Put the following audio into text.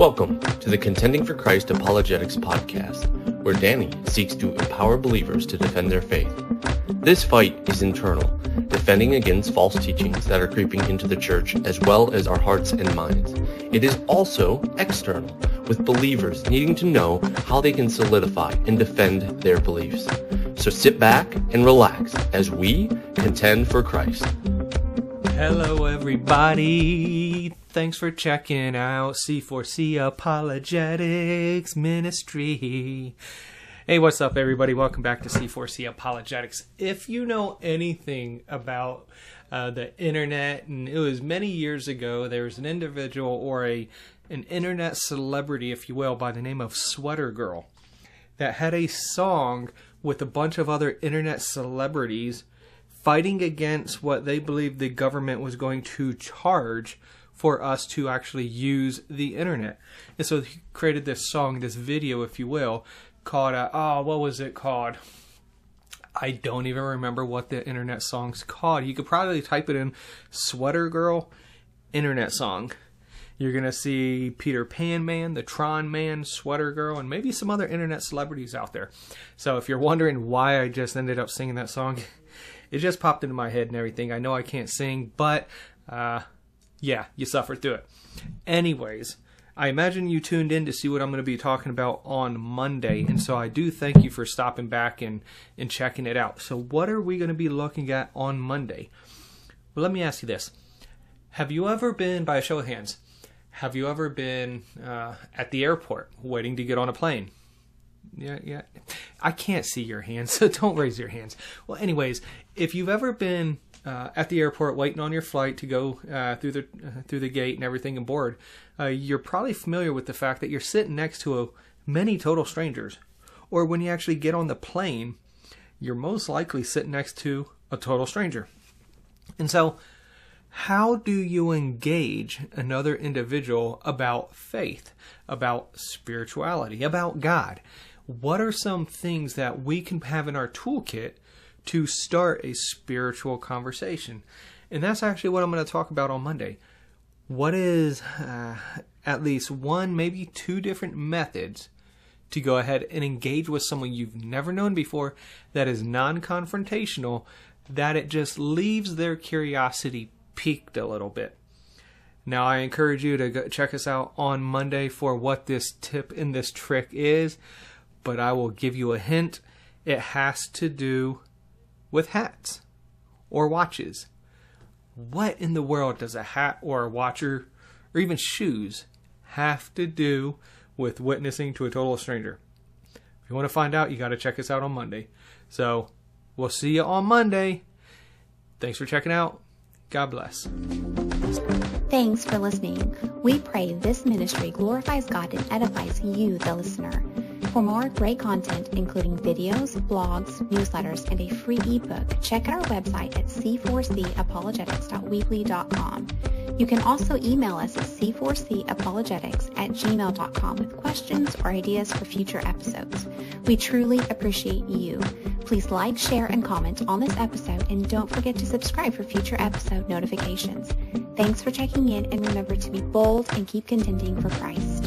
Welcome to the Contending for Christ Apologetics podcast, where Danny seeks to empower believers to defend their faith. This fight is internal, defending against false teachings that are creeping into the church as well as our hearts and minds. It is also external, with believers needing to know how they can solidify and defend their beliefs. So sit back and relax as we contend for Christ. Hello, everybody. Thanks for checking out C4C Apologetics Ministry. Hey, what's up, everybody? Welcome back to C4C Apologetics. If you know anything about uh, the internet, and it was many years ago, there was an individual or a an internet celebrity, if you will, by the name of Sweater Girl, that had a song with a bunch of other internet celebrities fighting against what they believed the government was going to charge for us to actually use the internet. And so he created this song, this video, if you will, called, uh, oh, what was it called? I don't even remember what the internet song's called. You could probably type it in Sweater Girl internet song. You're going to see Peter Pan Man, the Tron Man, Sweater Girl, and maybe some other internet celebrities out there. So if you're wondering why I just ended up singing that song, it just popped into my head and everything. I know I can't sing, but uh, yeah, you suffer through it. Anyways, I imagine you tuned in to see what I'm going to be talking about on Monday, and so I do thank you for stopping back and, and checking it out. So, what are we going to be looking at on Monday? Well, let me ask you this Have you ever been, by a show of hands, have you ever been uh, at the airport waiting to get on a plane? Yeah, yeah. I can't see your hands, so don't raise your hands. Well, anyways, if you've ever been uh, at the airport waiting on your flight to go uh, through the uh, through the gate and everything and board, uh, you're probably familiar with the fact that you're sitting next to a, many total strangers. Or when you actually get on the plane, you're most likely sitting next to a total stranger. And so, how do you engage another individual about faith, about spirituality, about God? What are some things that we can have in our toolkit to start a spiritual conversation. And that's actually what I'm going to talk about on Monday. What is uh, at least one, maybe two different methods to go ahead and engage with someone you've never known before that is non confrontational, that it just leaves their curiosity piqued a little bit. Now, I encourage you to check us out on Monday for what this tip and this trick is, but I will give you a hint. It has to do with hats or watches. What in the world does a hat or a watcher or even shoes have to do with witnessing to a total stranger? If you want to find out, you got to check us out on Monday. So we'll see you on Monday. Thanks for checking out. God bless. Thanks for listening. We pray this ministry glorifies God and edifies you, the listener. For more great content, including videos, blogs, newsletters, and a free ebook, check out our website at c4capologetics.weebly.com. You can also email us at c4capologetics at gmail.com with questions or ideas for future episodes. We truly appreciate you. Please like, share, and comment on this episode, and don't forget to subscribe for future episode notifications. Thanks for checking in, and remember to be bold and keep contending for Christ.